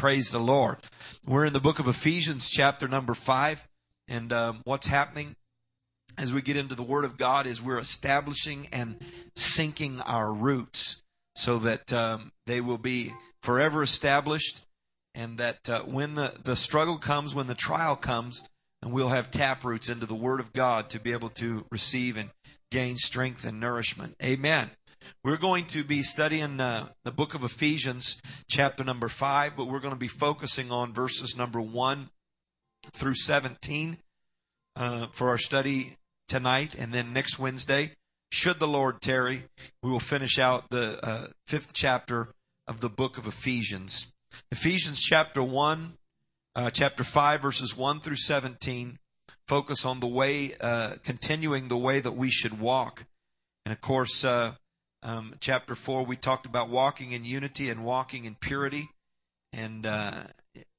Praise the Lord. We're in the book of Ephesians, chapter number five. And um, what's happening as we get into the Word of God is we're establishing and sinking our roots so that um, they will be forever established and that uh, when the, the struggle comes, when the trial comes, and we'll have tap roots into the Word of God to be able to receive and gain strength and nourishment. Amen. We're going to be studying uh, the book of Ephesians, chapter number 5, but we're going to be focusing on verses number 1 through 17 uh, for our study tonight. And then next Wednesday, should the Lord tarry, we will finish out the uh, fifth chapter of the book of Ephesians. Ephesians chapter 1, uh, chapter 5, verses 1 through 17 focus on the way, uh, continuing the way that we should walk. And of course, uh, um, chapter 4, we talked about walking in unity and walking in purity. And uh,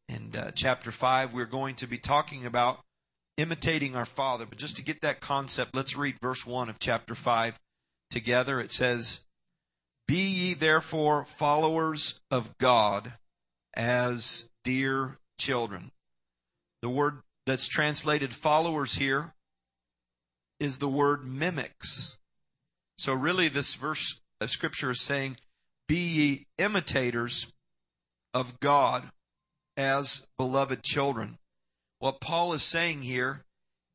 in uh, chapter 5, we're going to be talking about imitating our Father. But just to get that concept, let's read verse 1 of chapter 5 together. It says, Be ye therefore followers of God as dear children. The word that's translated followers here is the word mimics. So, really, this verse of Scripture is saying, Be ye imitators of God as beloved children. What Paul is saying here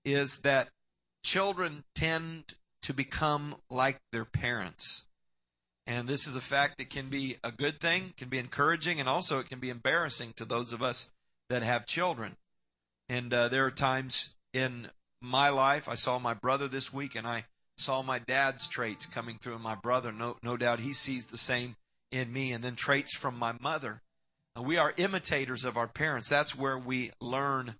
is that children tend to become like their parents. And this is a fact that can be a good thing, can be encouraging, and also it can be embarrassing to those of us that have children. And uh, there are times in my life, I saw my brother this week, and I saw my dad's traits coming through in my brother. No, no doubt he sees the same in me, and then traits from my mother. And we are imitators of our parents. That's where we learn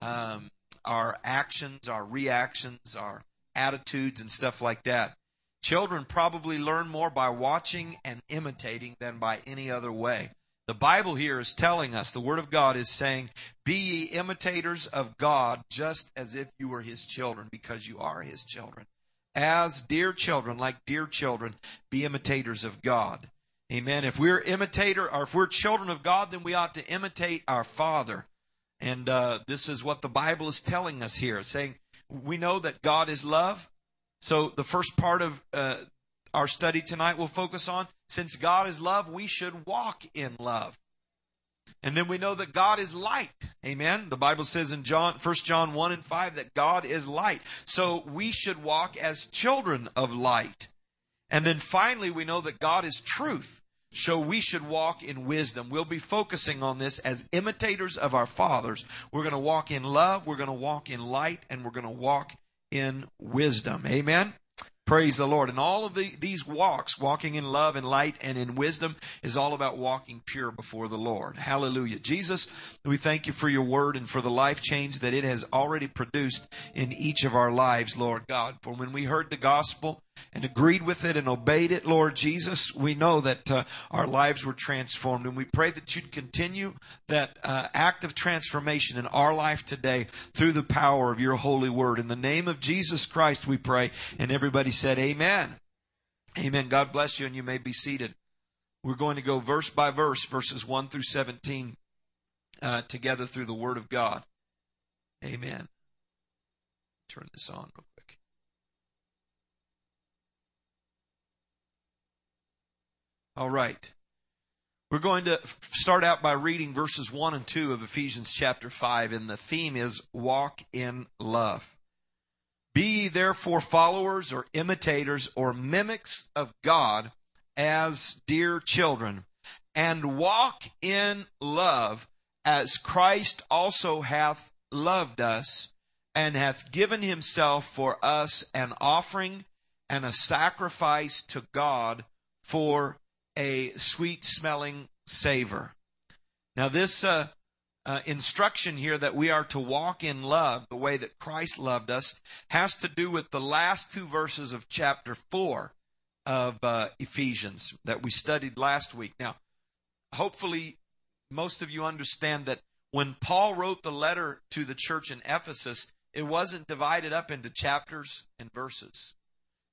um, our actions, our reactions, our attitudes, and stuff like that. Children probably learn more by watching and imitating than by any other way. The Bible here is telling us, the Word of God is saying, Be ye imitators of God just as if you were His children, because you are His children as dear children, like dear children, be imitators of God. Amen. If we're imitator or if we're children of God, then we ought to imitate our Father. And uh, this is what the Bible is telling us here, saying we know that God is love. So the first part of uh, our study tonight will focus on since God is love, we should walk in love. And then we know that God is light. Amen. The Bible says in John, 1 John 1 and 5 that God is light. So we should walk as children of light. And then finally, we know that God is truth. So we should walk in wisdom. We'll be focusing on this as imitators of our fathers. We're going to walk in love, we're going to walk in light, and we're going to walk in wisdom. Amen. Praise the Lord. And all of the, these walks, walking in love and light and in wisdom, is all about walking pure before the Lord. Hallelujah. Jesus, we thank you for your word and for the life change that it has already produced in each of our lives, Lord God. For when we heard the gospel, and agreed with it and obeyed it, Lord Jesus, we know that uh, our lives were transformed. And we pray that you'd continue that uh, act of transformation in our life today through the power of your holy word. In the name of Jesus Christ, we pray. And everybody said, Amen. Amen. God bless you, and you may be seated. We're going to go verse by verse, verses 1 through 17, uh, together through the Word of God. Amen. Turn this on All right. We're going to start out by reading verses 1 and 2 of Ephesians chapter 5, and the theme is walk in love. Be ye therefore followers or imitators or mimics of God as dear children, and walk in love as Christ also hath loved us, and hath given himself for us an offering and a sacrifice to God for a sweet smelling savor. Now, this uh, uh, instruction here that we are to walk in love the way that Christ loved us has to do with the last two verses of chapter 4 of uh, Ephesians that we studied last week. Now, hopefully, most of you understand that when Paul wrote the letter to the church in Ephesus, it wasn't divided up into chapters and verses.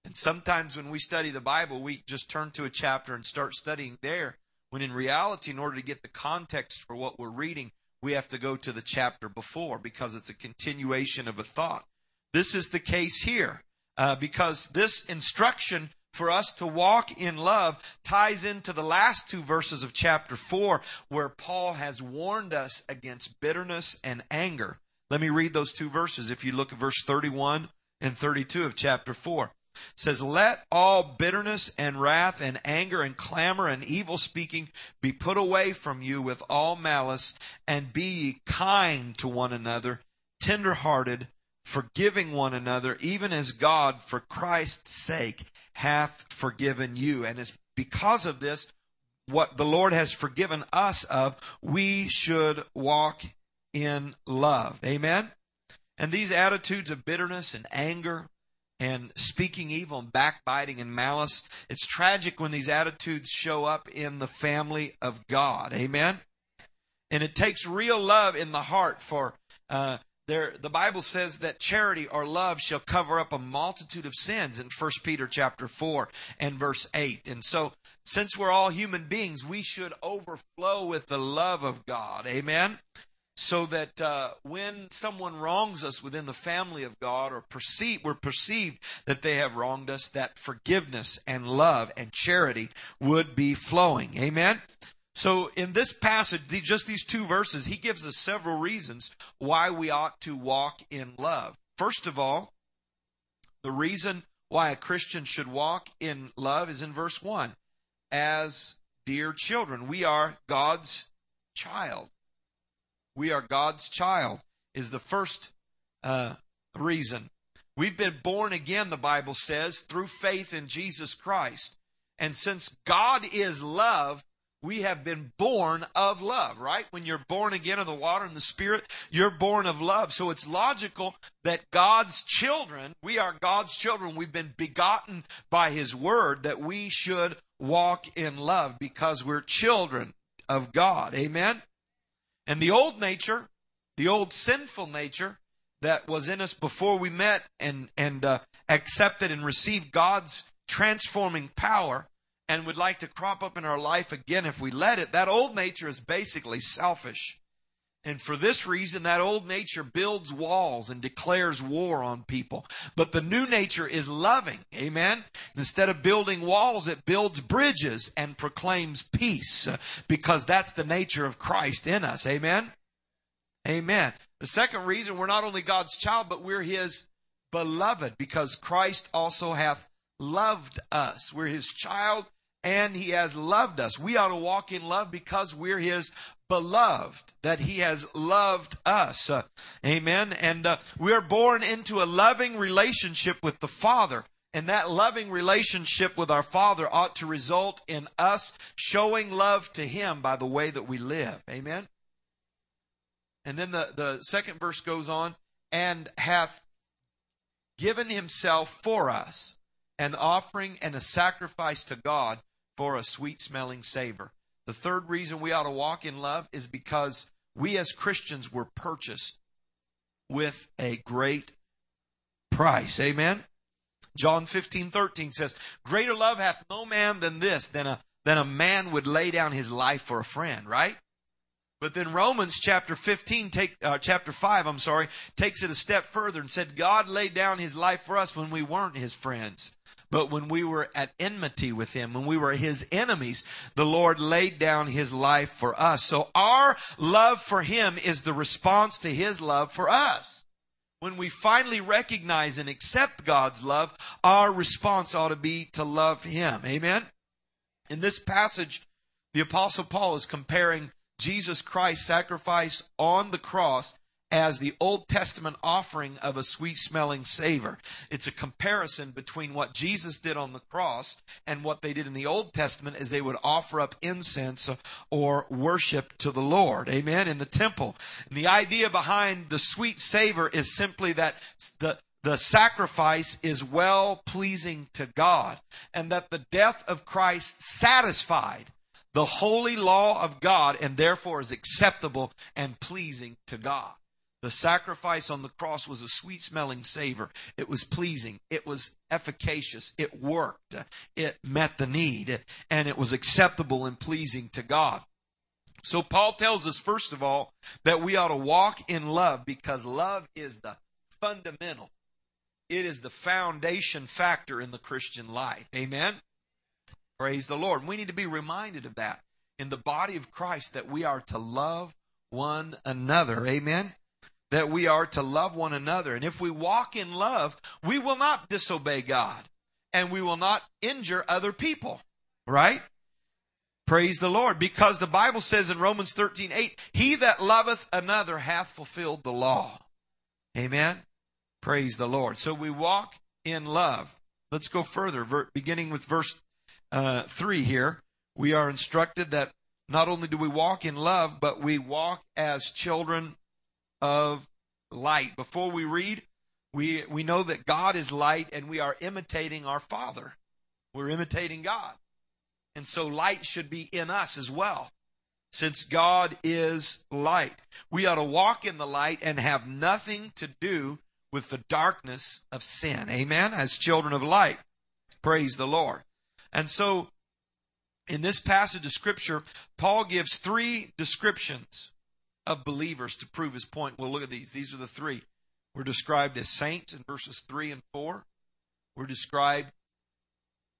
And sometimes when we study the Bible, we just turn to a chapter and start studying there When in reality, in order to get the context for what we're reading, we have to go to the chapter before because it's a continuation of a thought. This is the case here uh, because this instruction for us to walk in love ties into the last two verses of chapter 4 where Paul has warned us against bitterness and anger. Let me read those two verses. If you look at verse 31 and 32 of chapter 4. Says, Let all bitterness and wrath and anger and clamor and evil speaking be put away from you with all malice, and be ye kind to one another, tender hearted, forgiving one another, even as God, for Christ's sake, hath forgiven you. And it's because of this, what the Lord has forgiven us of, we should walk in love. Amen? And these attitudes of bitterness and anger and speaking evil and backbiting and malice, it's tragic when these attitudes show up in the family of God. Amen? And it takes real love in the heart for uh, there, the Bible says that charity or love shall cover up a multitude of sins in First Peter chapter 4 and verse 8. And so, since we're all human beings, we should overflow with the love of God. Amen? So that uh, when someone wrongs us within the family of God or perceive, we're perceived that they have wronged us, that forgiveness and love and charity would be flowing. Amen? So in this passage, just these two verses, he gives us several reasons why we ought to walk in love. First of all, the reason why a Christian should walk in love is in verse 1. As dear children, we are God's child. We are God's child is the first uh, reason. We've been born again, the Bible says, through faith in Jesus Christ. And since God is love, we have been born of love, right? When you're born again of the water and the Spirit, you're born of love. So it's logical that God's children, we are God's children, we've been begotten by His Word, that we should walk in love because we're children of God. Amen? And the old nature, the old sinful nature that was in us before we met and, and uh, accepted and received God's transforming power, and would like to crop up in our life again if we let it, that old nature is basically selfish. And for this reason, that old nature builds walls and declares war on people. But the new nature is loving. Amen. Instead of building walls, it builds bridges and proclaims peace uh, because that's the nature of Christ in us. Amen. Amen. The second reason we're not only God's child, but we're his beloved because Christ also hath loved us. We're his child and he has loved us. We ought to walk in love because we're his beloved, that he has loved us. Uh, amen. And uh, we are born into a loving relationship with the Father. And that loving relationship with our Father ought to result in us showing love to Him by the way that we live. Amen. And then the, the second verse goes on, and hath given Himself for us an offering and a sacrifice to God for a sweet smelling savor. The third reason we ought to walk in love is because we as Christians were purchased with a great price. Amen. John 15, 13 says, Greater love hath no man than this, than a, than a man would lay down his life for a friend, right? But then Romans chapter 15, take, uh, chapter 5, I'm sorry, takes it a step further and said, God laid down his life for us when we weren't his friends. But when we were at enmity with him, when we were his enemies, the Lord laid down his life for us. So our love for him is the response to his love for us. When we finally recognize and accept God's love, our response ought to be to love him. Amen? In this passage, the apostle Paul is comparing Jesus Christ's sacrifice on the cross as the Old Testament offering of a sweet smelling savor. It's a comparison between what Jesus did on the cross and what they did in the Old Testament as they would offer up incense or worship to the Lord. Amen. In the temple. And the idea behind the sweet savor is simply that the, the sacrifice is well pleasing to God and that the death of Christ satisfied the holy law of God and therefore is acceptable and pleasing to God. The sacrifice on the cross was a sweet smelling savor. It was pleasing. It was efficacious. It worked. It met the need and it was acceptable and pleasing to God. So Paul tells us, first of all, that we ought to walk in love because love is the fundamental. It is the foundation factor in the Christian life. Amen? Praise the Lord. We need to be reminded of that in the body of Christ that we are to love one another. Amen? That we are to love one another. And if we walk in love, we will not disobey God and we will not injure other people. Right? Praise the Lord. Because the Bible says in Romans 13, 8, He that loveth another hath fulfilled the law. Amen. Praise the Lord. So we walk in love. Let's go further. Beginning with verse uh, 3 here. We are instructed that not only do we walk in love, but we walk as children of light. Before we read, we, we know that God is light and we are imitating our Father. We're imitating God. And so light should be in us as well. Since God is light, we ought to walk in the light and have nothing to do with the darkness of sin. Amen. As children of light. Praise the Lord. And so in this passage of scripture, Paul gives three descriptions of believers to prove his point. We'll look at these. These are the three. We're described as saints in verses 3 and 4. We're described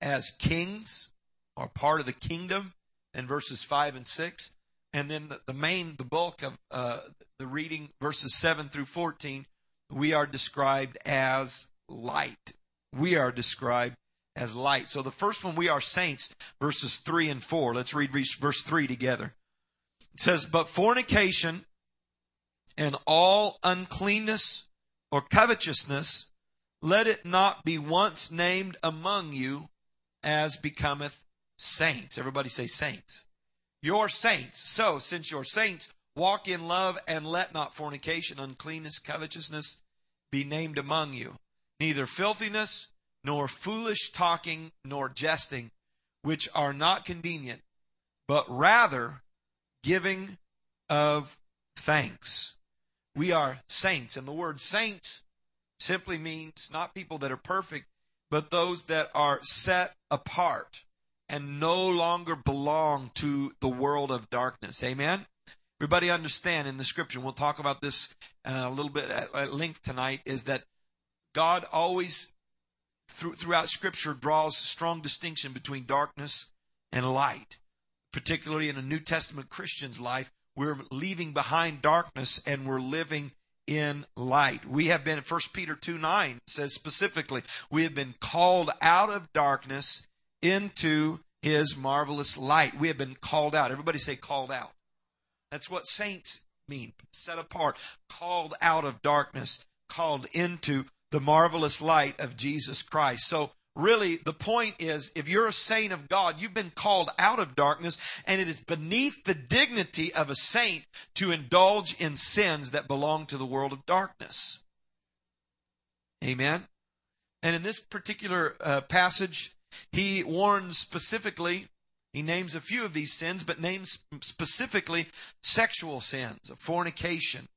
as kings or part of the kingdom in verses 5 and 6. And then the, the main, the bulk of uh, the reading, verses 7 through 14, we are described as light. We are described as light. So the first one, we are saints, verses 3 and 4. Let's read verse 3 together. It says, But fornication and all uncleanness or covetousness, let it not be once named among you as becometh saints. Everybody say saints. You're saints. So, since you're saints, walk in love and let not fornication, uncleanness, covetousness be named among you. Neither filthiness, nor foolish talking, nor jesting, which are not convenient, but rather giving of thanks. We are saints, and the word saints simply means not people that are perfect, but those that are set apart and no longer belong to the world of darkness. Amen? Everybody understand in the scripture, we'll talk about this uh, a little bit at, length tonight, is that God always, through, throughout scripture, draws strong distinction between darkness and light. Particularly in a New Testament Christian's life, we're leaving behind darkness and we're living in light. We have been, 1 Peter 2 9 says specifically, we have been called out of darkness into his marvelous light. We have been called out. Everybody say called out. That's what saints mean. Set apart, called out of darkness, called into the marvelous light of Jesus Christ. So really the point is if you're a saint of God, you've been called out of darkness and it is beneath the dignity of a saint to indulge in sins that belong to the world of darkness. Amen. And in this particular uh, passage, he warns specifically, he names a few of these sins, but names specifically sexual sins of fornication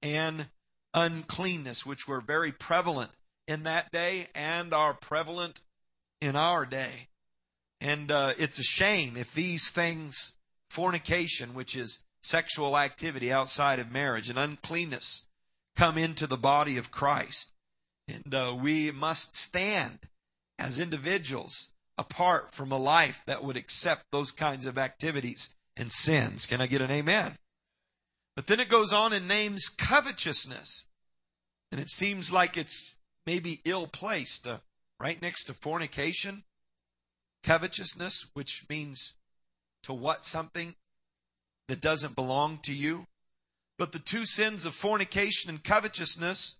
and uncleanness, which were very prevalent in that day and are prevalent in our day. And uh, it's a shame if these things, fornication, which is sexual activity outside of marriage, and uncleanness, come into the body of Christ. And uh, we must stand as individuals apart from a life that would accept those kinds of activities and sins. Can I get an amen? But then it goes on and names covetousness. And it seems like it's maybe ill placed uh, right next to fornication, covetousness, which means to what something that doesn't belong to you. But the two sins of fornication and covetousness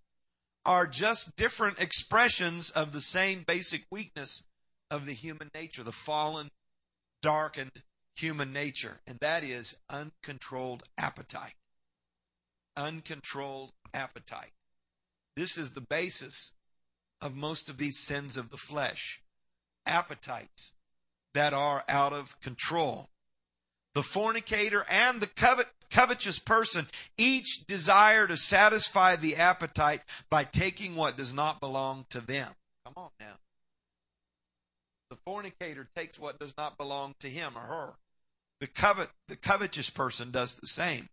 are just different expressions of the same basic weakness of the human nature, the fallen, darkened human nature, and that is uncontrolled appetite. Uncontrolled appetite. This is the basis of most of these sins of the flesh appetites that are out of control. The fornicator and the covet, covetous person each desire to satisfy the appetite by taking what does not belong to them. Come on now. The fornicator takes what does not belong to him or her. The covet the covetous person does the same.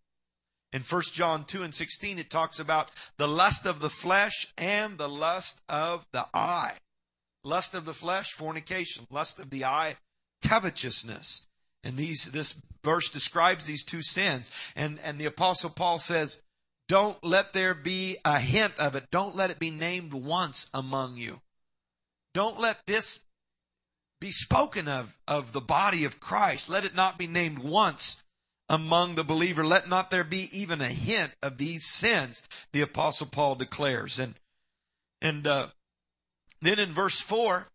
In 1 John 2 and 16 it talks about the lust of the flesh and the lust of the eye. Lust of the flesh, fornication. Lust of the eye, covetousness. And these this verse describes these two sins. And and the apostle Paul says, don't let there be a hint of it. Don't let it be named once among you. Don't let this be spoken of of the body of Christ. Let it not be named once among the believer. Let not there be even a hint of these sins, the apostle Paul declares. And and uh, then in verse four,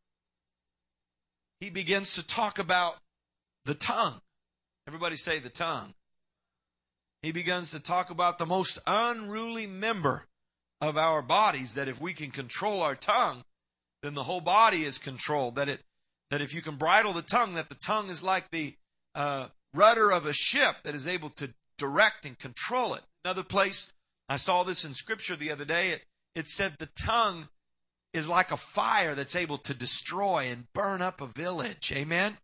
he begins to talk about the tongue. Everybody say the tongue. He begins to talk about the most unruly member of our bodies that if we can control our tongue, then the whole body is controlled. That it that if you can bridle the tongue, that the tongue is like the uh, rudder of a ship that is able to direct and control it. Another place, I saw this in scripture the other day. It, it said the tongue is like a fire that's able to destroy and burn up a village. Amen.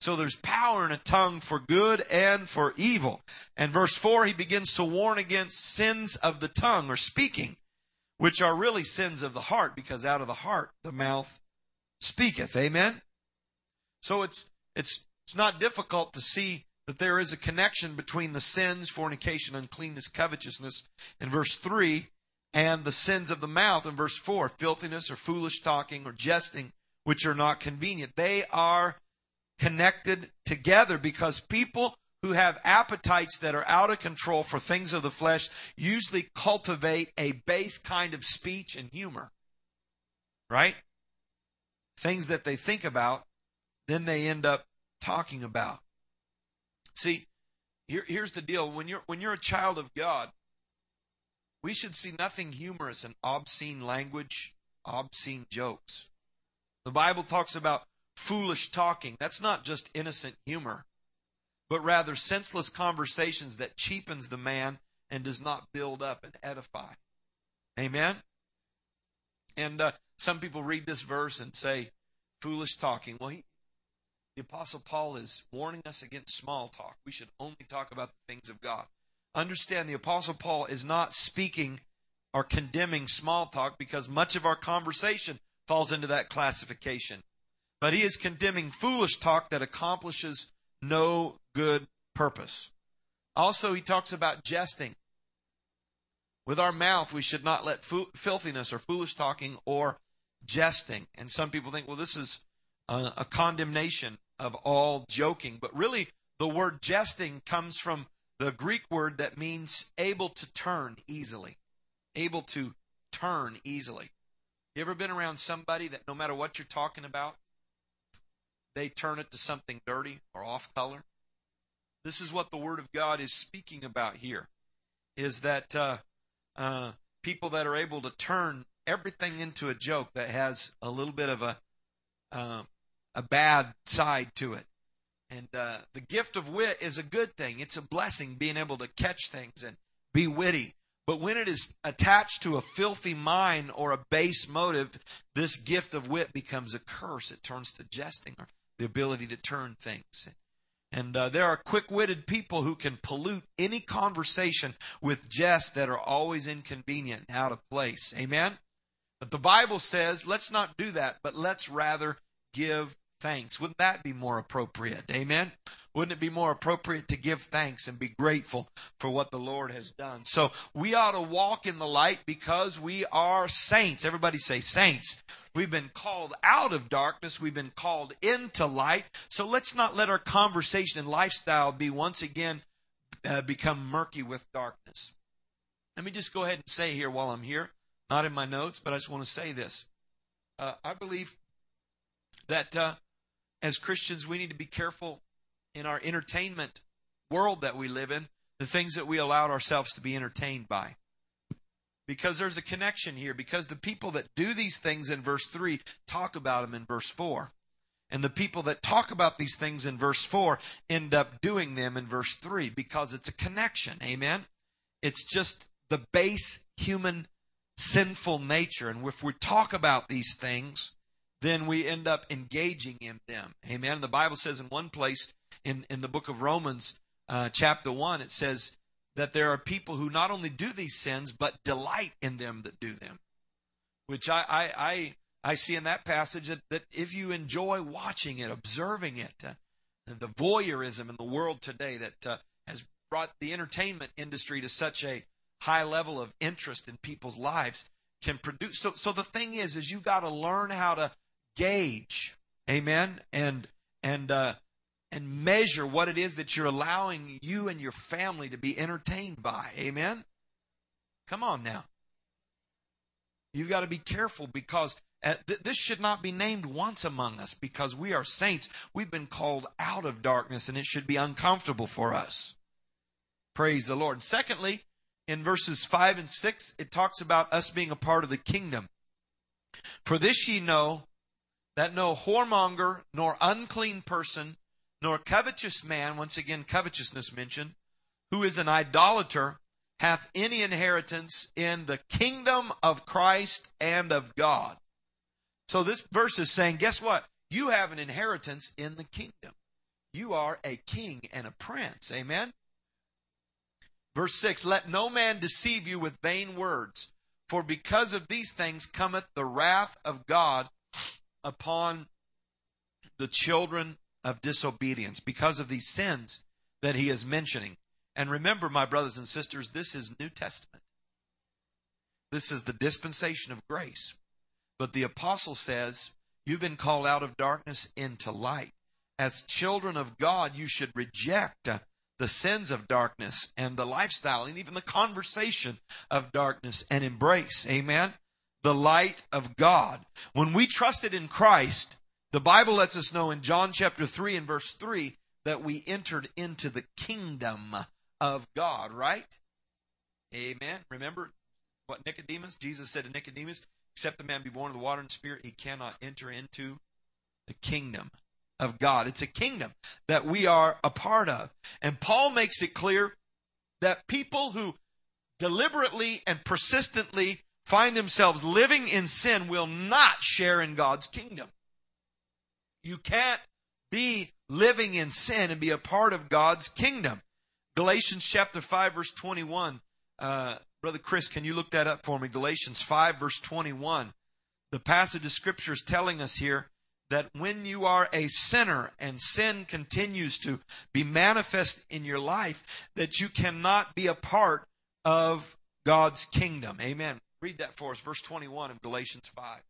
So there's power in a tongue for good and for evil. And verse 4, he begins to warn against sins of the tongue or speaking, which are really sins of the heart, because out of the heart the mouth speaketh. Amen. So it's it's it's not difficult to see that there is a connection between the sins, fornication, uncleanness, covetousness in verse 3 and the sins of the mouth in verse 4, filthiness or foolish talking or jesting, which are not convenient. They are connected together because people who have appetites that are out of control for things of the flesh usually cultivate a base kind of speech and humor. Right? Things that they think about, then they end up talking about. See, here, here's the deal. When you're when you're a child of God, we should see nothing humorous in obscene language, obscene jokes. The Bible talks about foolish talking. That's not just innocent humor, but rather senseless conversations that cheapens the man and does not build up and edify. Amen? And uh, some people read this verse and say, foolish talking. Well, he, the Apostle Paul is warning us against small talk. We should only talk about the things of God. Understand the Apostle Paul is not speaking or condemning small talk because much of our conversation falls into that classification but he is condemning foolish talk that accomplishes no good purpose. Also, he talks about jesting. With our mouth, we should not let filthiness or foolish talking or jesting. And some people think, well, this is a, a condemnation of all joking. But really, the word jesting comes from the Greek word that means able to turn easily. Able to turn easily. You ever been around somebody that no matter what you're talking about, they turn it to something dirty or off color. This is what the Word of God is speaking about here, is that uh, uh, people that are able to turn everything into a joke that has a little bit of a uh, a bad side to it. And uh, the gift of wit is a good thing. It's a blessing being able to catch things and be witty. But when it is attached to a filthy mind or a base motive, this gift of wit becomes a curse. It turns to jesting or the ability to turn things. And uh, there are quick witted people who can pollute any conversation with jests that are always inconvenient and out of place. Amen? But the Bible says, let's not do that, but let's rather give thanks. Wouldn't that be more appropriate? Amen? Wouldn't it be more appropriate to give thanks and be grateful for what the Lord has done? So we ought to walk in the light because we are saints. Everybody say saints. We've been called out of darkness. We've been called into light. So let's not let our conversation and lifestyle be once again uh, become murky with darkness. Let me just go ahead and say here while I'm here, not in my notes, but I just want to say this. Uh, I believe that uh, as Christians, we need to be careful in our entertainment world that we live in, the things that we allow ourselves to be entertained by because there's a connection here because the people that do these things in verse 3 talk about them in verse 4 And the people that talk about these things in verse 4 end up doing them in verse 3 because it's a connection. Amen? It's just the base human sinful nature. And if we talk about these things, then we end up engaging in them. Amen? The Bible says in one place in, in the book of Romans, uh, chapter 1, it says that there are people who not only do these sins, but delight in them that do them. Which I, I, I I see in that passage that, that if you enjoy watching it, observing it, uh, the voyeurism in the world today that uh, has brought the entertainment industry to such a high level of interest in people's lives can produce. So, so the thing is, is you got to learn how to gauge, amen, and and uh, and measure what it is that you're allowing you and your family to be entertained by, amen. Come on now. you've got to be careful because uh, th- this should not be named once among us because we are saints. We've been called out of darkness and it should be uncomfortable for us. Praise the Lord. Secondly, in verses 5 and 6, it talks about us being a part of the kingdom. For this ye know that no whoremonger, nor unclean person, nor covetous man, once again covetousness mentioned, who is an idolater, hath any inheritance in the kingdom of Christ and of God. So this verse is saying, guess what? You have an inheritance in the kingdom. You are a king and a prince. Amen? Verse 6 Let no man deceive you with vain words, for because of these things cometh the wrath of God upon the children of disobedience, because of these sins that he is mentioning. And remember, my brothers and sisters, this is New Testament. This is the dispensation of grace. But the apostle says, You've been called out of darkness into light. As children of God, you should reject the sins of darkness and the lifestyle and even the conversation of darkness and embrace, amen, the light of God. When we trusted in Christ, the Bible lets us know in John chapter 3 and verse 3 that we entered into the kingdom of God, right? Amen. Remember what Nicodemus, Jesus said to Nicodemus, except the man be born of the water and spirit, he cannot enter into the kingdom of God. It's a kingdom that we are a part of. And Paul makes it clear that people who deliberately and persistently find themselves living in sin will not share in God's kingdom. You can't be living in sin and be a part of God's kingdom. Galatians chapter 5 verse 21 uh, Brother Chris, can you look that up for me? Galatians 5, verse 21. The passage of Scripture is telling us here that when you are a sinner and sin continues to be manifest in your life, that you cannot be a part of God's kingdom. Amen. Read that for us, verse 21 of Galatians 5.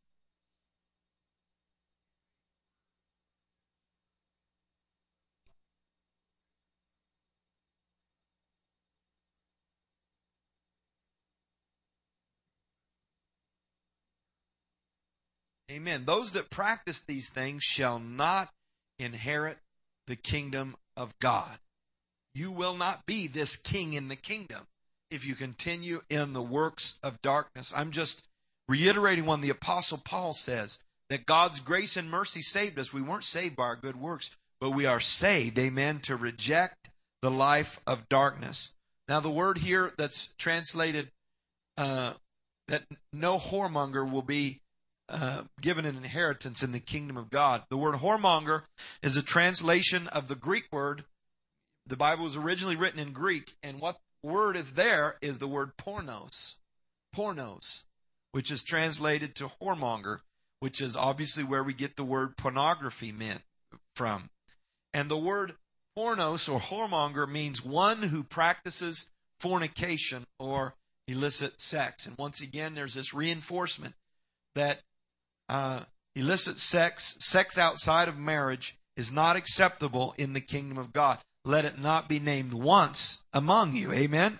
Amen. Those that practice these things shall not inherit the kingdom of God. You will not be this king in the kingdom if you continue in the works of darkness. I'm just reiterating what the apostle Paul says that God's grace and mercy saved us. We weren't saved by our good works, but we are saved, amen, to reject the life of darkness. Now, the word here that's translated uh, that no whoremonger will be uh, given an inheritance in the kingdom of God. The word whoremonger is a translation of the Greek word. The Bible was originally written in Greek, and what word is there is the word pornos. Pornos, which is translated to whoremonger, which is obviously where we get the word pornography meant from. And the word pornos or whoremonger means one who practices fornication or illicit sex. And once again, there's this reinforcement that uh, illicit sex, sex outside of marriage, is not acceptable in the kingdom of God. Let it not be named once among you. Amen.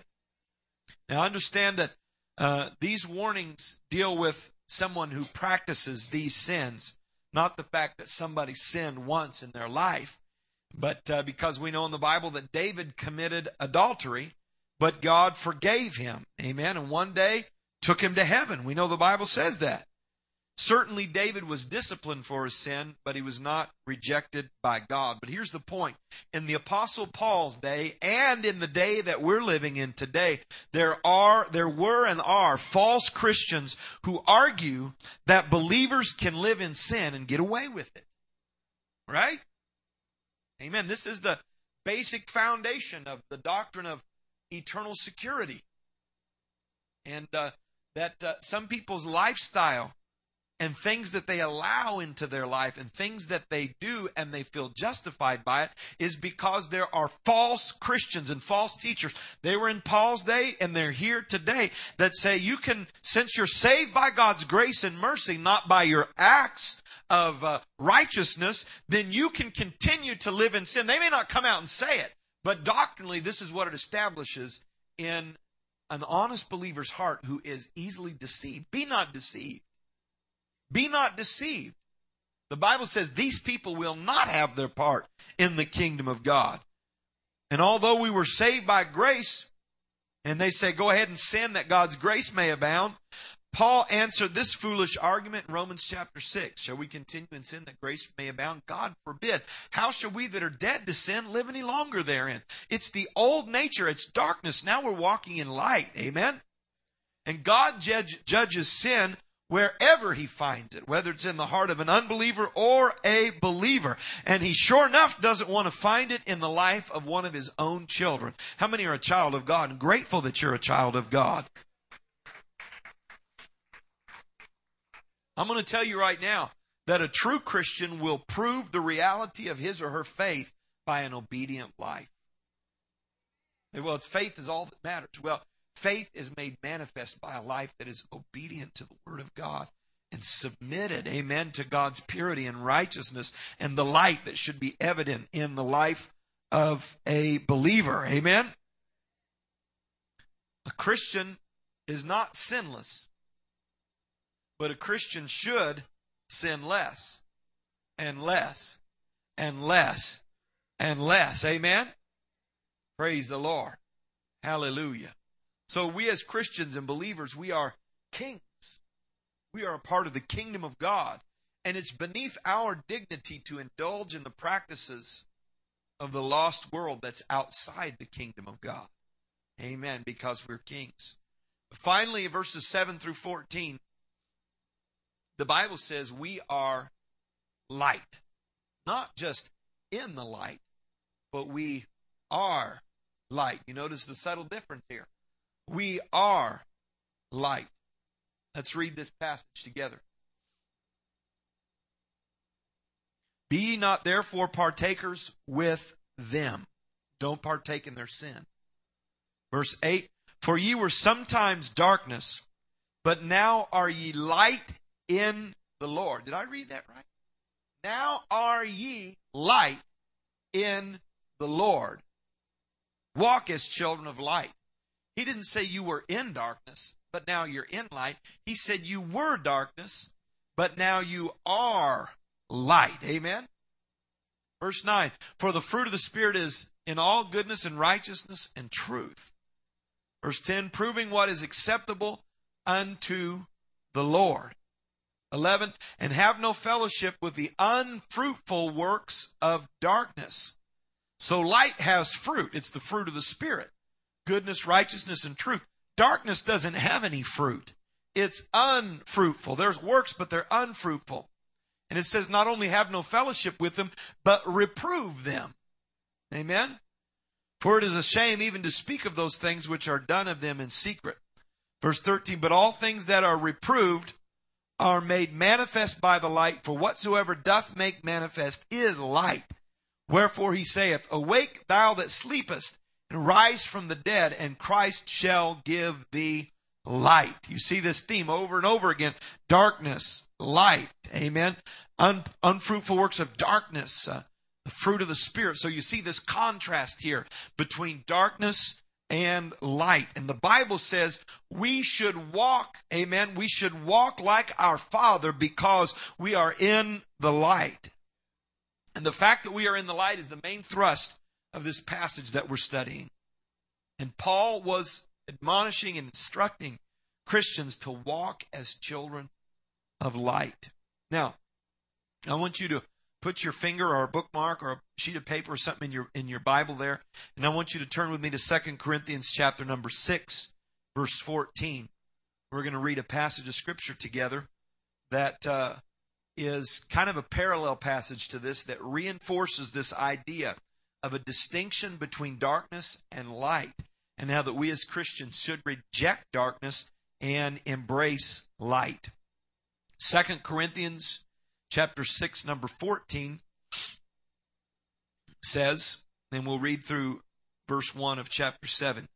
Now understand that uh, these warnings deal with someone who practices these sins, not the fact that somebody sinned once in their life, but uh, because we know in the Bible that David committed adultery, but God forgave him. Amen. And one day took him to heaven. We know the Bible says that. Certainly, David was disciplined for his sin, but he was not rejected by God. But here's the point. In the Apostle Paul's day, and in the day that we're living in today, there are, there were and are false Christians who argue that believers can live in sin and get away with it. Right? Amen. This is the basic foundation of the doctrine of eternal security. And uh, that uh, some people's lifestyle and things that they allow into their life and things that they do and they feel justified by it is because there are false Christians and false teachers. They were in Paul's day and they're here today that say you can, since you're saved by God's grace and mercy, not by your acts of uh, righteousness, then you can continue to live in sin. They may not come out and say it, but doctrinally, this is what it establishes in an honest believer's heart who is easily deceived. Be not deceived. Be not deceived. The Bible says these people will not have their part in the kingdom of God. And although we were saved by grace, and they say, go ahead and sin that God's grace may abound, Paul answered this foolish argument in Romans chapter 6. Shall we continue in sin that grace may abound? God forbid. How shall we that are dead to sin live any longer therein? It's the old nature. It's darkness. Now we're walking in light. Amen? And God judge, judges sin wherever he finds it, whether it's in the heart of an unbeliever or a believer. And he sure enough doesn't want to find it in the life of one of his own children. How many are a child of God and grateful that you're a child of God? I'm going to tell you right now that a true Christian will prove the reality of his or her faith by an obedient life. Well, it's faith is all that matters. Well, faith is made manifest by a life that is obedient to the Word of God and submitted, amen, to God's purity and righteousness and the light that should be evident in the life of a believer. Amen. A Christian is not sinless. But a Christian should sin less and less and less and less. Amen? Praise the Lord. Hallelujah. So we as Christians and believers, we are kings. We are a part of the kingdom of God. And it's beneath our dignity to indulge in the practices of the lost world that's outside the kingdom of God. Amen. Because we're kings. Finally, verses 7 through 14, the Bible says we are light. Not just in the light, but we are light. You notice the subtle difference here. We are light. Let's read this passage together. Be ye not therefore partakers with them. Don't partake in their sin. Verse 8 For ye were sometimes darkness, but now are ye light in the Lord. Did I read that right? Now are ye light in the Lord. Walk as children of light. He didn't say you were in darkness, but now you're in light. He said you were darkness, but now you are light. Amen? Verse 9 For the fruit of the Spirit is in all goodness and righteousness and truth. Verse 10 Proving what is acceptable unto the Lord. 11, and have no fellowship with the unfruitful works of darkness. So light has fruit. It's the fruit of the Spirit. Goodness, righteousness, and truth. Darkness doesn't have any fruit. It's unfruitful. There's works, but they're unfruitful. And it says not only have no fellowship with them, but reprove them. Amen? For it is a shame even to speak of those things which are done of them in secret. Verse 13, but all things that are reproved are made manifest by the light, for whatsoever doth make manifest is light. Wherefore he saith, Awake thou that sleepest, and rise from the dead, and Christ shall give thee light. You see this theme over and over again. Darkness, light. Amen. Un- unfruitful works of darkness, uh, the fruit of the Spirit. So you see this contrast here between darkness and light. And the Bible says we should walk, amen, we should walk like our Father because we are in the light. And the fact that we are in the light is the main thrust of this passage that we're studying. And Paul was admonishing and instructing Christians to walk as children of light. Now, I want you to put your finger or a bookmark or a sheet of paper or something in your in your Bible there, and I want you to turn with me to 2 Corinthians chapter number 6, verse 14. We're going to read a passage of scripture together that uh, is kind of a parallel passage to this that reinforces this idea of a distinction between darkness and light and how that we as Christians should reject darkness and embrace light. Second Corinthians chapter 6 number 14 says, and we'll read through verse 1 of chapter 7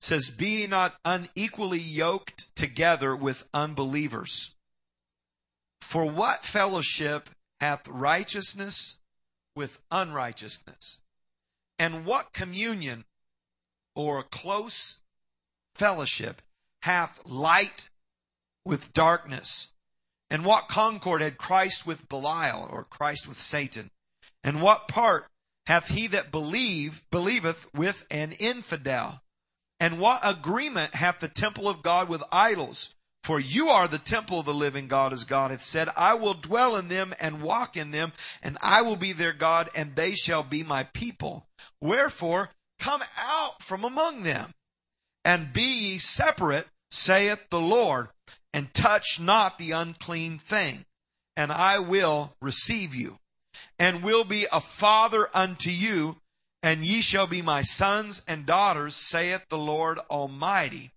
says, Be not unequally yoked together with unbelievers. For what fellowship hath righteousness with unrighteousness? And what communion or close fellowship hath light with darkness? And what concord had Christ with Belial or Christ with Satan? And what part hath he that believe believeth with an infidel? And what agreement hath the temple of God with idols? For you are the temple of the living God, as God hath said, I will dwell in them and walk in them, and I will be their God, and they shall be my people. Wherefore, come out from among them, and be ye separate, saith the Lord, and touch not the unclean thing, and I will receive you, and will be a father unto you, and ye shall be my sons and daughters, saith the Lord Almighty.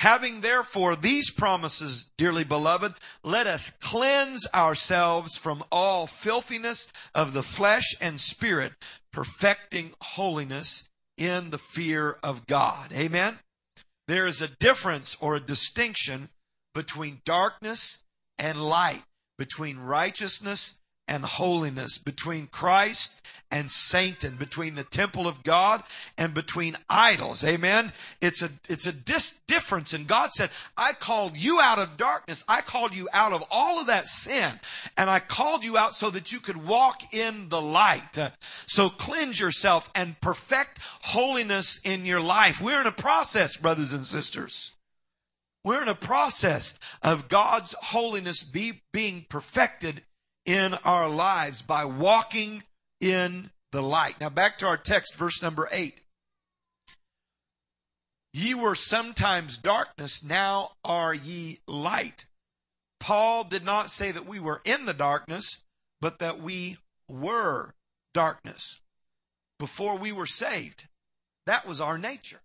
Having therefore these promises, dearly beloved, let us cleanse ourselves from all filthiness of the flesh and spirit, perfecting holiness in the fear of God. Amen? There is a difference or a distinction between darkness and light, between righteousness and holiness, between Christ and Satan, between the temple of God and between idols. Amen. It's a, it's a dis- difference. And God said, I called you out of darkness. I called you out of all of that sin. And I called you out so that you could walk in the light. So cleanse yourself and perfect holiness in your life. We're in a process, brothers and sisters. We're in a process of God's holiness be, being perfected in our lives by walking in the light. Now back to our text, verse number eight. Ye were sometimes darkness, now are ye light. Paul did not say that we were in the darkness, but that we were darkness. Before we were saved, that was our nature.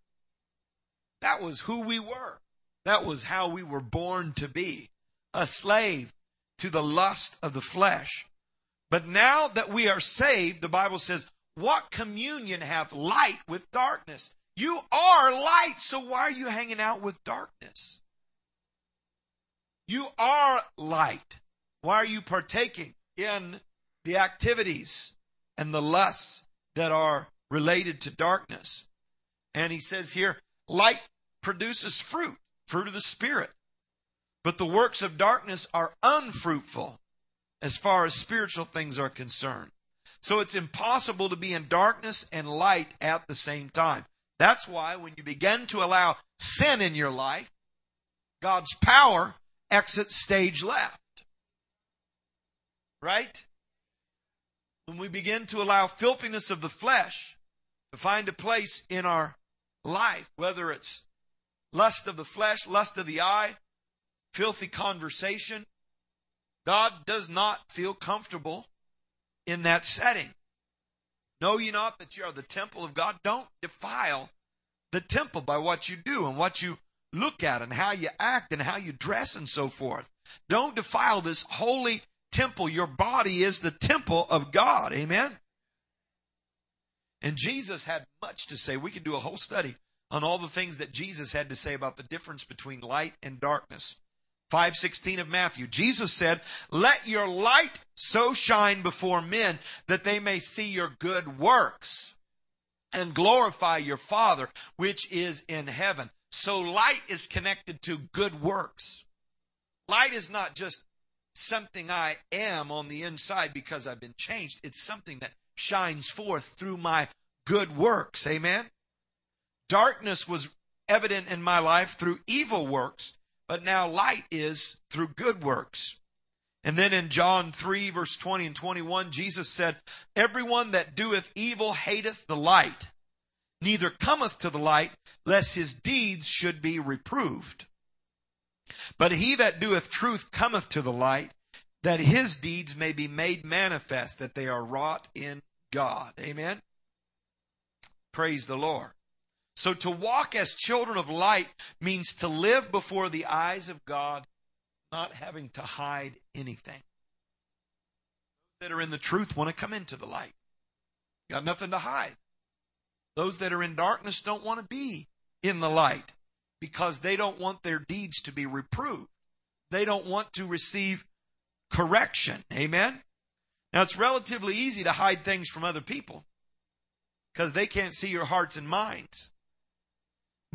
That was who we were. That was how we were born to be. A slave to the lust of the flesh. But now that we are saved, the Bible says, what communion hath light with darkness? You are light, so why are you hanging out with darkness? You are light. Why are you partaking in the activities and the lusts that are related to darkness? And he says here, light produces fruit, fruit of the Spirit. But the works of darkness are unfruitful as far as spiritual things are concerned. So it's impossible to be in darkness and light at the same time. That's why when you begin to allow sin in your life, God's power exits stage left. Right? When we begin to allow filthiness of the flesh to find a place in our life, whether it's lust of the flesh, lust of the eye, filthy conversation. God does not feel comfortable in that setting. Know ye not that you are the temple of God? Don't defile the temple by what you do and what you look at and how you act and how you dress and so forth. Don't defile this holy temple. Your body is the temple of God. Amen. And Jesus had much to say. We could do a whole study on all the things that Jesus had to say about the difference between light and darkness. 516 of Matthew. Jesus said, Let your light so shine before men that they may see your good works and glorify your Father which is in heaven. So light is connected to good works. Light is not just something I am on the inside because I've been changed. It's something that shines forth through my good works. Amen. Darkness was evident in my life through evil works but now light is through good works. And then in John 3 verse 20 and 21, Jesus said, Everyone that doeth evil hateth the light, neither cometh to the light, lest his deeds should be reproved. But he that doeth truth cometh to the light, that his deeds may be made manifest, that they are wrought in God. Amen? Praise the Lord. So to walk as children of light means to live before the eyes of God not having to hide anything. Those that are in the truth want to come into the light. got nothing to hide. Those that are in darkness don't want to be in the light because they don't want their deeds to be reproved. They don't want to receive correction. Amen? Now, it's relatively easy to hide things from other people because they can't see your hearts and minds.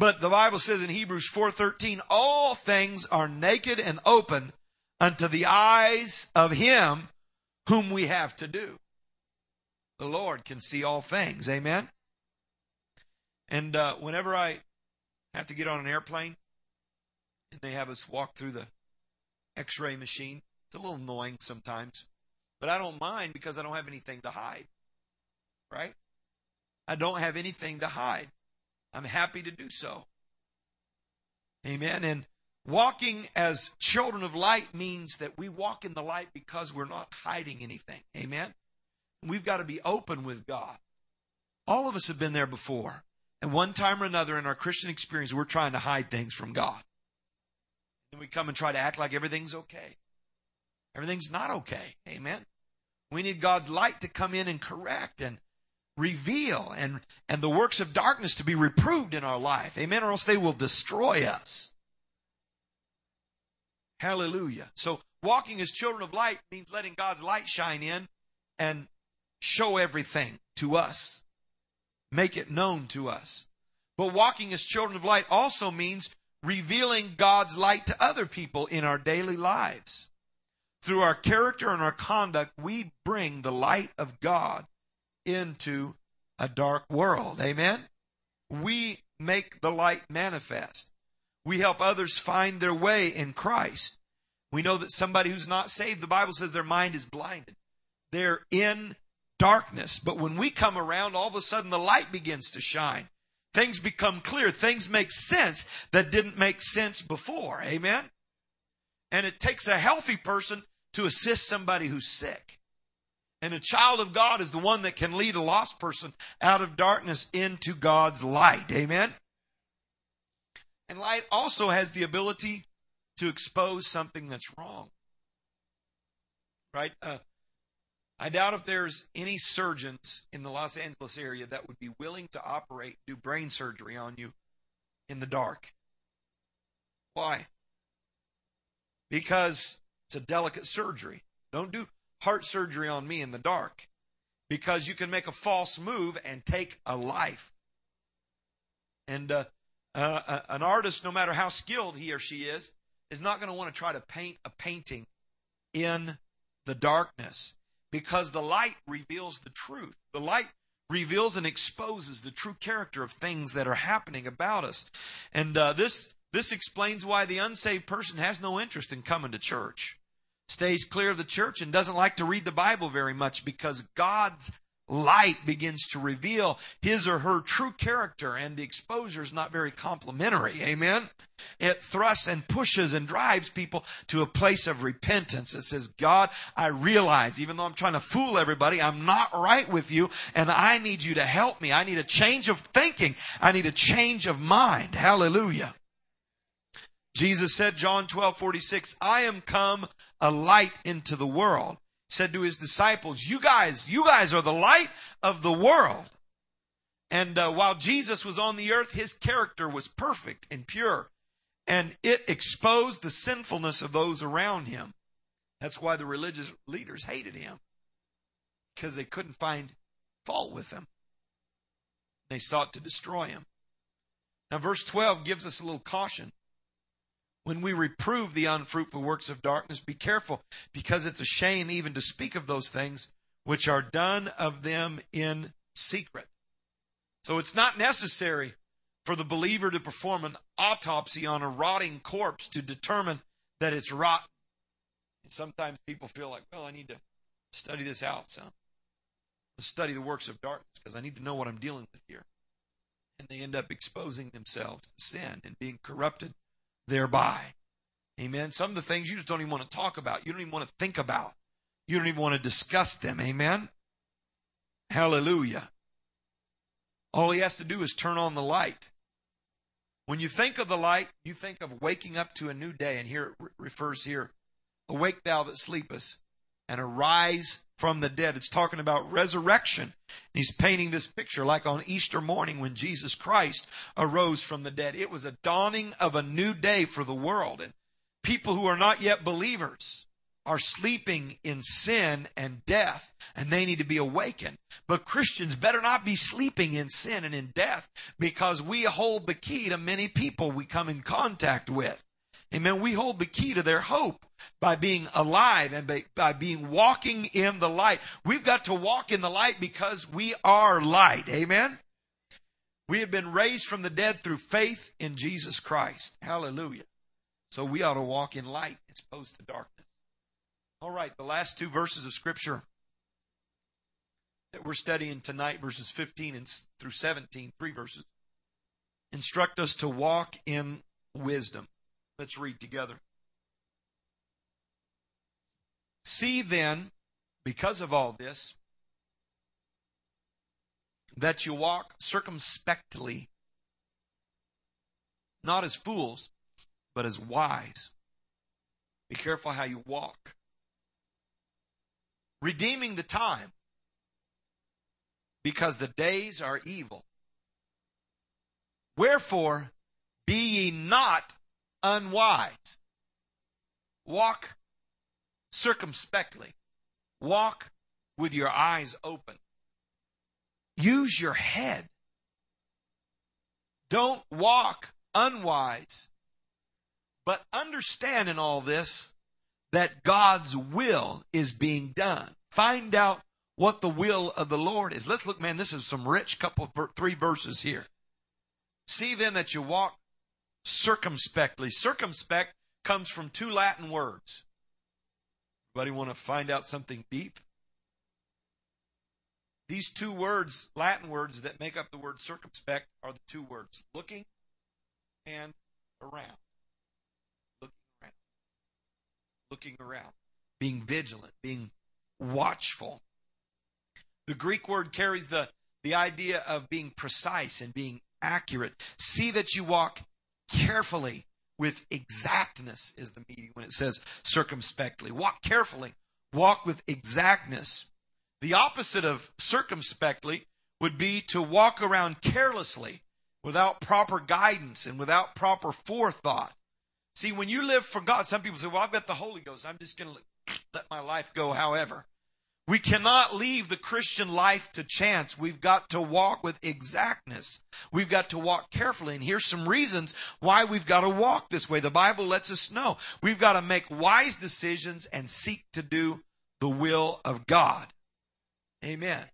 But the Bible says in Hebrews 4:13, all things are naked and open unto the eyes of him whom we have to do. The Lord can see all things. Amen. And uh, whenever I have to get on an airplane and they have us walk through the X-ray machine, it's a little annoying sometimes, but I don't mind because I don't have anything to hide. Right? I don't have anything to hide. I'm happy to do so. Amen. And walking as children of light means that we walk in the light because we're not hiding anything. Amen. We've got to be open with God. All of us have been there before. At one time or another in our Christian experience, we're trying to hide things from God. And we come and try to act like everything's okay. Everything's not okay. Amen. We need God's light to come in and correct and reveal and, and the works of darkness to be reproved in our life. Amen. Or else they will destroy us. Hallelujah. So walking as children of light means letting God's light shine in and show everything to us. Make it known to us. But walking as children of light also means revealing God's light to other people in our daily lives. Through our character and our conduct, we bring the light of God into a dark world. Amen? We make the light manifest. We help others find their way in Christ. We know that somebody who's not saved, the Bible says their mind is blinded. They're in darkness. But when we come around, all of a sudden the light begins to shine. Things become clear. Things make sense that didn't make sense before. Amen? And it takes a healthy person to assist somebody who's sick. And a child of God is the one that can lead a lost person out of darkness into God's light. Amen? And light also has the ability to expose something that's wrong. Right? Uh, I doubt if there's any surgeons in the Los Angeles area that would be willing to operate, do brain surgery on you in the dark. Why? Because it's a delicate surgery. Don't do heart surgery on me in the dark because you can make a false move and take a life. And uh, uh, an artist, no matter how skilled he or she is, is not going to want to try to paint a painting in the darkness because the light reveals the truth. The light reveals and exposes the true character of things that are happening about us. And uh, this this explains why the unsaved person has no interest in coming to church stays clear of the church and doesn't like to read the Bible very much because God's light begins to reveal his or her true character and the exposure is not very complimentary. Amen. It thrusts and pushes and drives people to a place of repentance. It says, God, I realize even though I'm trying to fool everybody, I'm not right with you and I need you to help me. I need a change of thinking. I need a change of mind. Hallelujah. Jesus said, John 12, 46, I am come a light into the world. Said to his disciples, you guys, you guys are the light of the world. And uh, while Jesus was on the earth, his character was perfect and pure. And it exposed the sinfulness of those around him. That's why the religious leaders hated him. Because they couldn't find fault with him. They sought to destroy him. Now, verse 12 gives us a little caution when we reprove the unfruitful works of darkness, be careful, because it's a shame even to speak of those things which are done of them in secret. So it's not necessary for the believer to perform an autopsy on a rotting corpse to determine that it's rotten. And sometimes people feel like, well, I need to study this out. Study the works of darkness because I need to know what I'm dealing with here. And they end up exposing themselves to sin and being corrupted thereby. Amen. Some of the things you just don't even want to talk about. You don't even want to think about. You don't even want to discuss them. Amen. Hallelujah. All he has to do is turn on the light. When you think of the light, you think of waking up to a new day. And here it refers here Awake, thou that sleepest, and arise from the dead. It's talking about resurrection. He's painting this picture like on Easter morning when Jesus Christ arose from the dead. It was a dawning of a new day for the world. And people who are not yet believers are sleeping in sin and death, and they need to be awakened. But Christians better not be sleeping in sin and in death because we hold the key to many people we come in contact with. Amen. We hold the key to their hope by being alive and by, by, being walking in the light. We've got to walk in the light because we are light. Amen. We have been raised from the dead through faith in Jesus Christ. Hallelujah. So we ought to walk in light as opposed to darkness. All right, the last two verses of Scripture that we're studying tonight, verses 15 and through 17, three verses, instruct us to walk in wisdom. Let's read together. See then, because of all this, that you walk circumspectly, not as fools, but as wise. Be careful how you walk redeeming the time because the days are evil. Wherefore, be ye not unwise. Walk circumspectly. Walk with your eyes open. Use your head. Don't walk unwise. But understand in all this that God's will is being done. Find out what the will of the Lord is. Let's look, man, this is some rich couple, three verses here. See then that you walk circumspectly. Circumspect comes from two Latin words. Anybody want to find out something deep? These two words, Latin words that make up the word circumspect, are the two words looking and around looking around, Looking around. being vigilant, being watchful. The Greek word carries the, the idea of being precise and being accurate. See that you walk carefully with exactness, is the meaning when it says circumspectly. Walk carefully, walk with exactness. The opposite of circumspectly would be to walk around carelessly without proper guidance and without proper forethought. See, when you live for God, some people say, well, I've got the Holy Ghost. I'm just going to let my life go however. We cannot leave the Christian life to chance. We've got to walk with exactness. We've got to walk carefully. And here's some reasons why we've got to walk this way. The Bible lets us know we've got to make wise decisions and seek to do the will of God. Amen.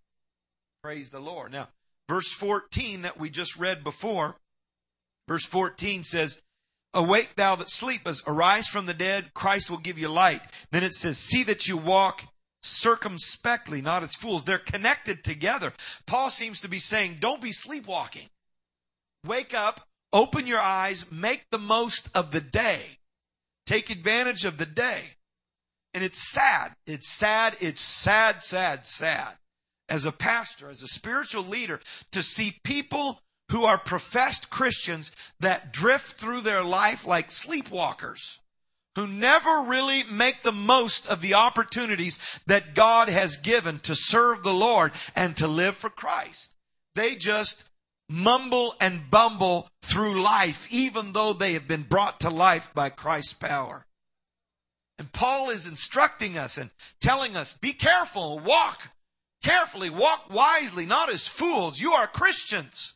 Praise the Lord. Now, verse 14 that we just read before, verse 14 says, Awake, thou that sleepest, arise from the dead, Christ will give you light. Then it says, See that you walk circumspectly, not as fools. They're connected together. Paul seems to be saying, Don't be sleepwalking. Wake up, open your eyes, make the most of the day, take advantage of the day. And it's sad. It's sad. It's sad, sad, sad. As a pastor, as a spiritual leader, to see people who are professed Christians that drift through their life like sleepwalkers, who never really make the most of the opportunities that God has given to serve the Lord and to live for Christ. They just mumble and bumble through life, even though they have been brought to life by Christ's power. And Paul is instructing us and telling us, be careful, walk carefully, walk wisely, not as fools. You are Christians.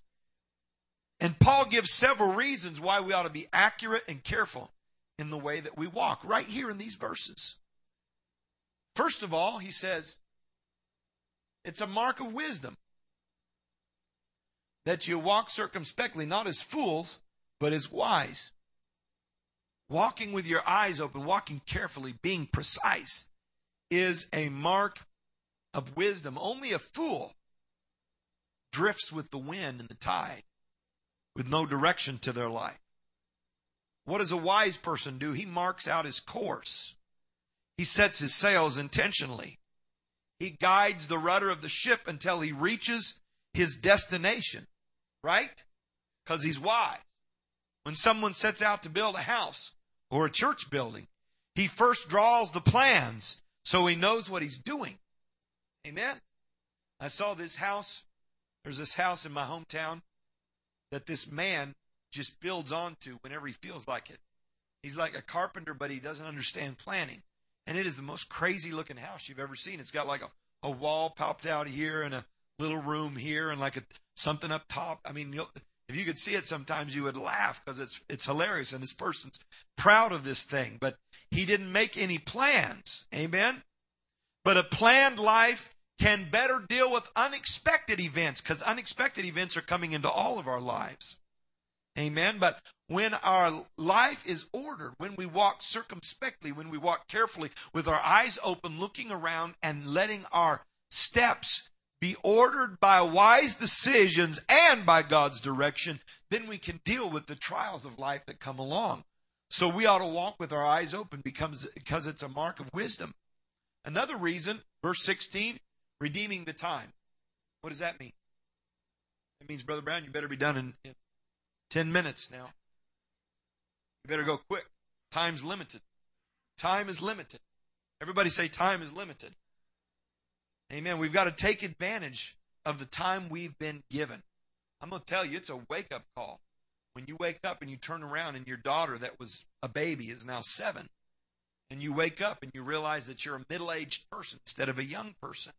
And Paul gives several reasons why we ought to be accurate and careful in the way that we walk, right here in these verses. First of all, he says, it's a mark of wisdom. that you walk circumspectly, not as fools, but as wise. Walking with your eyes open, walking carefully, being precise is a mark of wisdom. Only a fool drifts with the wind and the tide with no direction to their life. What does a wise person do? He marks out his course. He sets his sails intentionally. He guides the rudder of the ship until he reaches his destination, right? Because he's wise. When someone sets out to build a house or a church building, he first draws the plans so he knows what he's doing. Amen. I saw this house. There's this house in my hometown that this man just builds onto whenever he feels like it. He's like a carpenter, but he doesn't understand planning. And it is the most crazy looking house you've ever seen. It's got like a, a wall popped out here and a little room here and like a, something up top. I mean, if you could see it sometimes you would laugh because it's, it's hilarious. And this person's proud of this thing, but he didn't make any plans. Amen. But a planned life can better deal with unexpected events because unexpected events are coming into all of our lives. Amen. But when our life is ordered, when we walk circumspectly, when we walk carefully with our eyes open, looking around and letting our steps be ordered by wise decisions and by God's direction, then we can deal with the trials of life that come along. So we ought to walk with our eyes open because, because it's a mark of wisdom. Another reason, verse 16, redeeming the time. What does that mean? It means, Brother Brown, you better be done in, in 10 minutes now. You better go quick. Time's limited. Time is limited. Everybody say time is limited. Amen. We've got to take advantage of the time we've been given. I'm going to tell you, it's a wake up call. When you wake up and you turn around and your daughter that was a baby is now seven, and you wake up and you realize that you're a middle aged person instead of a young person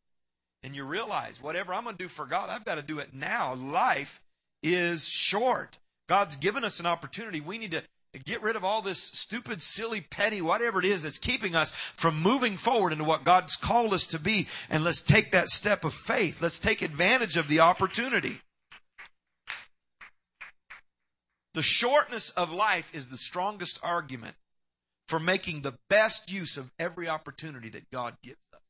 and you realize whatever I'm going to do for God, I've got to do it now. Life is short. God's given us an opportunity. We need to get rid of all this stupid, silly, petty, whatever it is that's keeping us from moving forward into what God's called us to be. And let's take that step of faith. Let's take advantage of the opportunity. The shortness of life is the strongest argument for making the best use of every opportunity that God gives us.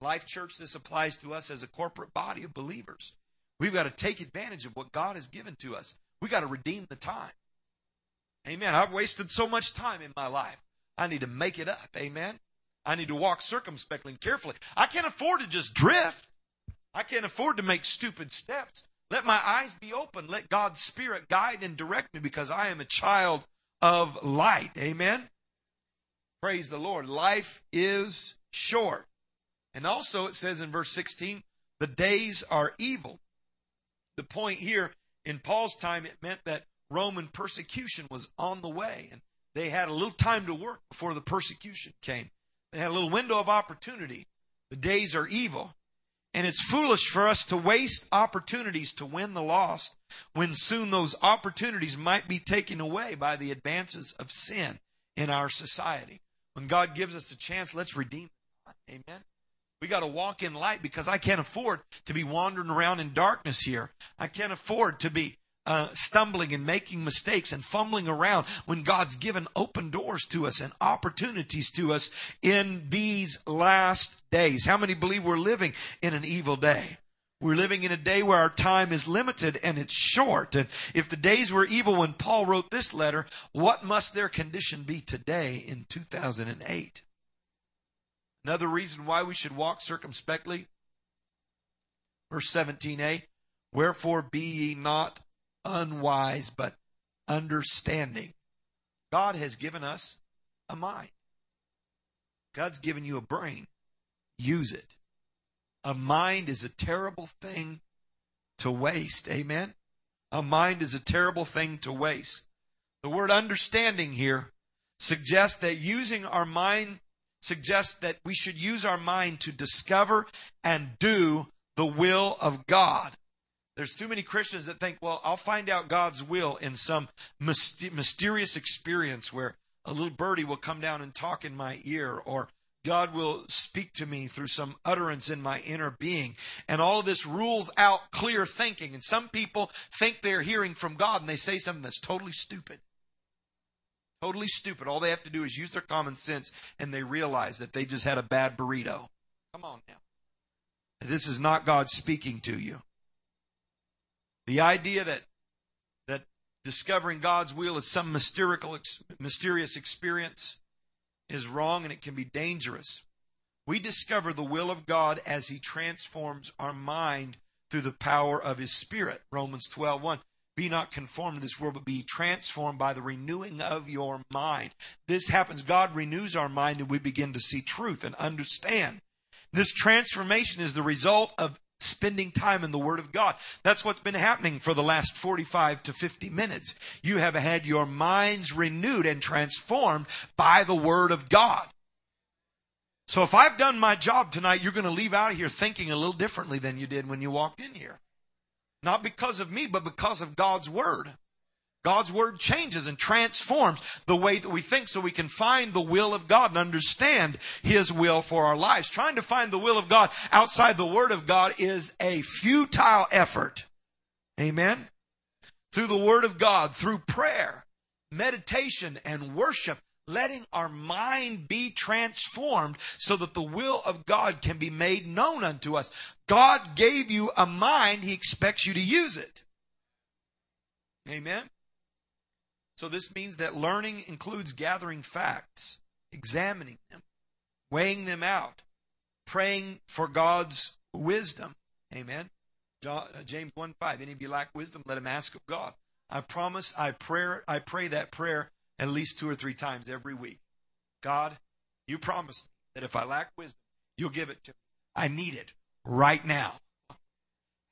Life Church, this applies to us as a corporate body of believers. We've got to take advantage of what God has given to us. We've got to redeem the time. Amen. I've wasted so much time in my life. I need to make it up. Amen. I need to walk circumspectly and carefully. I can't afford to just drift. I can't afford to make stupid steps. Let my eyes be open. Let God's Spirit guide and direct me because I am a child of light. Amen. Praise the Lord. Life is short. And also it says in verse 16, the days are evil. The point here in Paul's time, it meant that Roman persecution was on the way and they had a little time to work before the persecution came. They had a little window of opportunity. The days are evil. And it's foolish for us to waste opportunities to win the lost when soon those opportunities might be taken away by the advances of sin in our society. When God gives us a chance, let's redeem it. Amen. We got to walk in light because I can't afford to be wandering around in darkness here. I can't afford to be uh, stumbling and making mistakes and fumbling around when God's given open doors to us and opportunities to us in these last days. How many believe we're living in an evil day? We're living in a day where our time is limited and it's short. And if the days were evil when Paul wrote this letter, what must their condition be today in 2008? Another reason why we should walk circumspectly. Verse 17a Wherefore be ye not unwise, but understanding. God has given us a mind. God's given you a brain. Use it. A mind is a terrible thing to waste. Amen? A mind is a terrible thing to waste. The word understanding here suggests that using our mind suggests that we should use our mind to discover and do the will of God. There's too many Christians that think, well, I'll find out God's will in some mysterious experience where a little birdie will come down and talk in my ear, or God will speak to me through some utterance in my inner being. And all of this rules out clear thinking. And some people think they're hearing from God and they say something that's totally stupid. Totally stupid. All they have to do is use their common sense and they realize that they just had a bad burrito. Come on now. This is not God speaking to you. The idea that that discovering God's will is some mysterious experience is wrong and it can be dangerous. We discover the will of God as He transforms our mind through the power of His Spirit. Romans 12 1. Be not conformed to this world, but be transformed by the renewing of your mind. This happens. God renews our mind and we begin to see truth and understand. This transformation is the result of spending time in the Word of God. That's what's been happening for the last 45 to 50 minutes. You have had your minds renewed and transformed by the Word of God. So if I've done my job tonight, you're going to leave out of here thinking a little differently than you did when you walked in here. Not because of me, but because of God's Word. God's word changes and transforms the way that we think so we can find the will of God and understand His will for our lives. Trying to find the will of God outside the word of God is a futile effort. Amen? Through the word of God, through prayer, meditation, and worship, letting our mind be transformed so that the will of God can be made known unto us. God gave you a mind, He expects you to use it. Amen? So this means that learning includes gathering facts, examining them, weighing them out, praying for God's wisdom. Amen. Uh, James 1 5. Any of you lack wisdom, let him ask of God. I promise I pray I pray that prayer at least two or three times every week. God, you promised me that if I lack wisdom, you'll give it to me. I need it right now.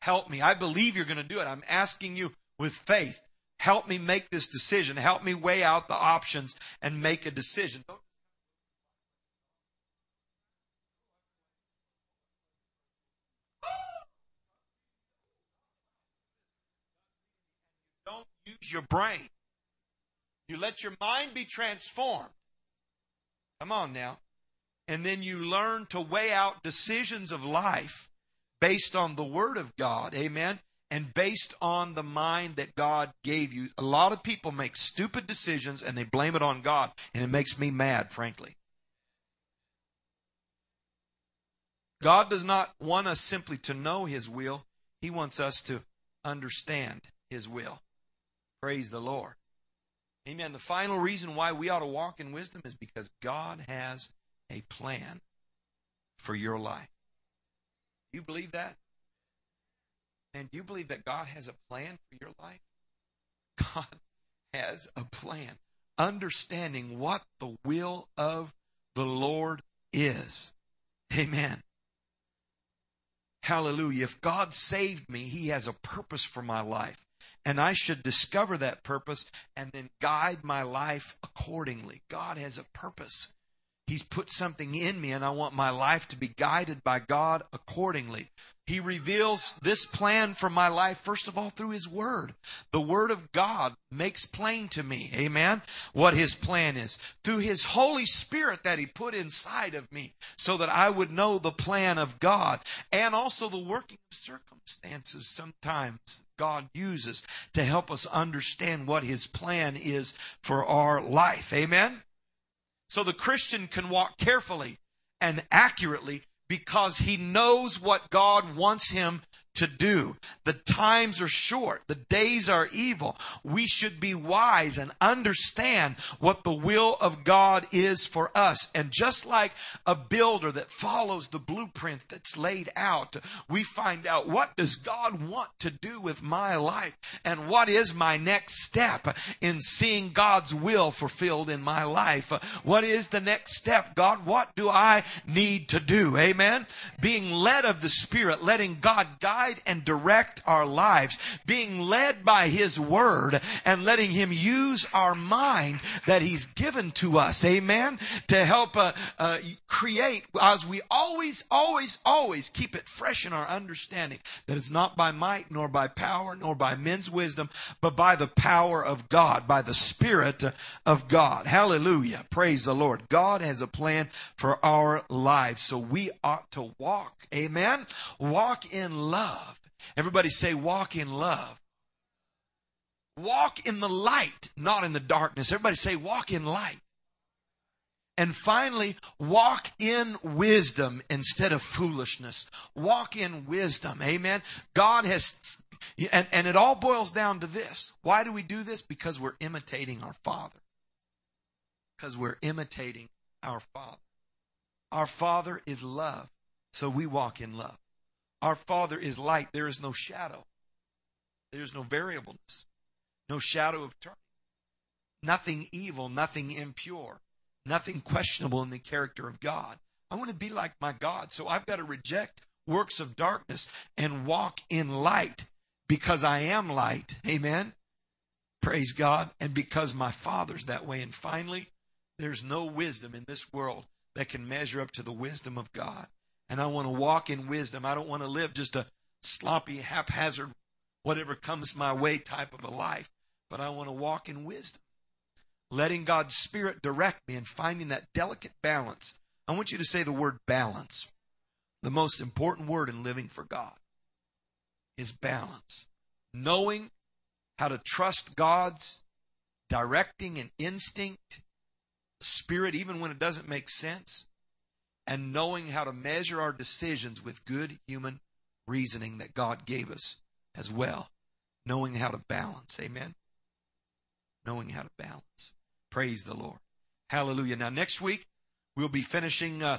Help me. I believe you're going to do it. I'm asking you with faith Help me make this decision. Help me weigh out the options and make a decision. Don't use your brain. You let your mind be transformed. Come on now. And then you learn to weigh out decisions of life based on the Word of God. Amen and based on the mind that God gave you. A lot of people make stupid decisions and they blame it on God, and it makes me mad, frankly. God does not want us simply to know His will, He wants us to understand His will. Praise the Lord. Amen. The final reason why we ought to walk in wisdom is because God has a plan for your life. Do you believe that? And do you believe that God has a plan for your life? God has a plan. Understanding what the will of the Lord is. Amen. Hallelujah. If God saved me, He has a purpose for my life. And I should discover that purpose and then guide my life accordingly. God has a purpose. He's put something in me, and I want my life to be guided by God accordingly. He reveals this plan for my life, first of all, through His Word. The Word of God makes plain to me, amen, what His plan is. Through His Holy Spirit that He put inside of me, so that I would know the plan of God, and also the working of circumstances sometimes God uses to help us understand what His plan is for our life, amen. So the Christian can walk carefully and accurately because he knows what God wants him to do. The times are short. The days are evil. We should be wise and understand what the will of God is for us. And just like a builder that follows the blueprint that's laid out, we find out what does God want to do with my life and what is my next step in seeing God's will fulfilled in my life. What is the next step? God, what do I need to do? Amen. Being led of the Spirit, letting God guide guide and direct our lives, being led by His Word and letting Him use our mind that He's given to us. Amen. To help uh, uh, create as we always, always, always keep it fresh in our understanding that it's not by might nor by power nor by men's wisdom, but by the power of God, by the Spirit of God. Hallelujah. Praise the Lord. God has a plan for our lives, so we ought to walk. Amen. Walk in love. Everybody say, walk in love. Walk in the light, not in the darkness. Everybody say, walk in light. And finally, walk in wisdom instead of foolishness. Walk in wisdom. Amen. God has, and, and it all boils down to this. Why do we do this? Because we're imitating our Father. Because we're imitating our Father. Our Father is love, so we walk in love. Our Father is light. There is no shadow. There is no variableness, no shadow of turning. Nothing evil, nothing impure nothing questionable in the character of God. I want to be like my God. So I've got to reject works of darkness and walk in light because I am light. Amen. Praise God. And because my Father's that way. And finally, there's no wisdom in this world that can measure up to the wisdom of God. And I want to walk in wisdom. I don't want to live just a sloppy, haphazard, whatever comes my way type of a life, but I want to walk in wisdom letting God's Spirit direct me and finding that delicate balance. I want you to say the word balance. The most important word in living for God is balance. Knowing how to trust God's directing and instinct, spirit, even when it doesn't make sense, and knowing how to measure our decisions with good human reasoning that God gave us as well. Knowing how to balance. Amen knowing how to balance. Praise the Lord. Hallelujah. Now, next week, we'll be finishing uh,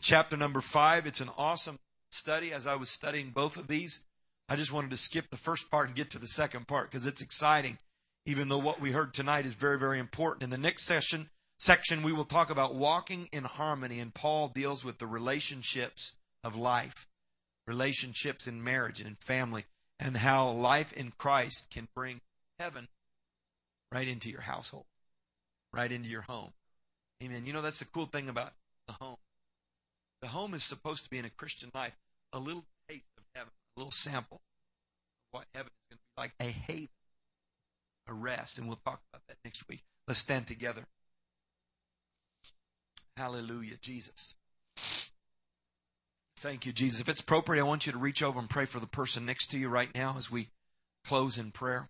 chapter number five. It's an awesome study as I was studying both of these. I just wanted to skip the first part and get to the second part because it's exciting, even though what we heard tonight is very, very important. In the next session, section, we will talk about walking in harmony, and Paul deals with the relationships of life, relationships in marriage and in family, and how life in Christ can bring heaven right into your household, right into your home. Amen. You know, that's the cool thing about the home. The home is supposed to be in a Christian life a little taste of heaven, a little sample of what heaven is going to be like a haven, a rest. And we'll talk about that next week. Let's stand together. Hallelujah, Jesus. Thank you, Jesus. If it's appropriate, I want you to reach over and pray for the person next to you right now as we close in prayer.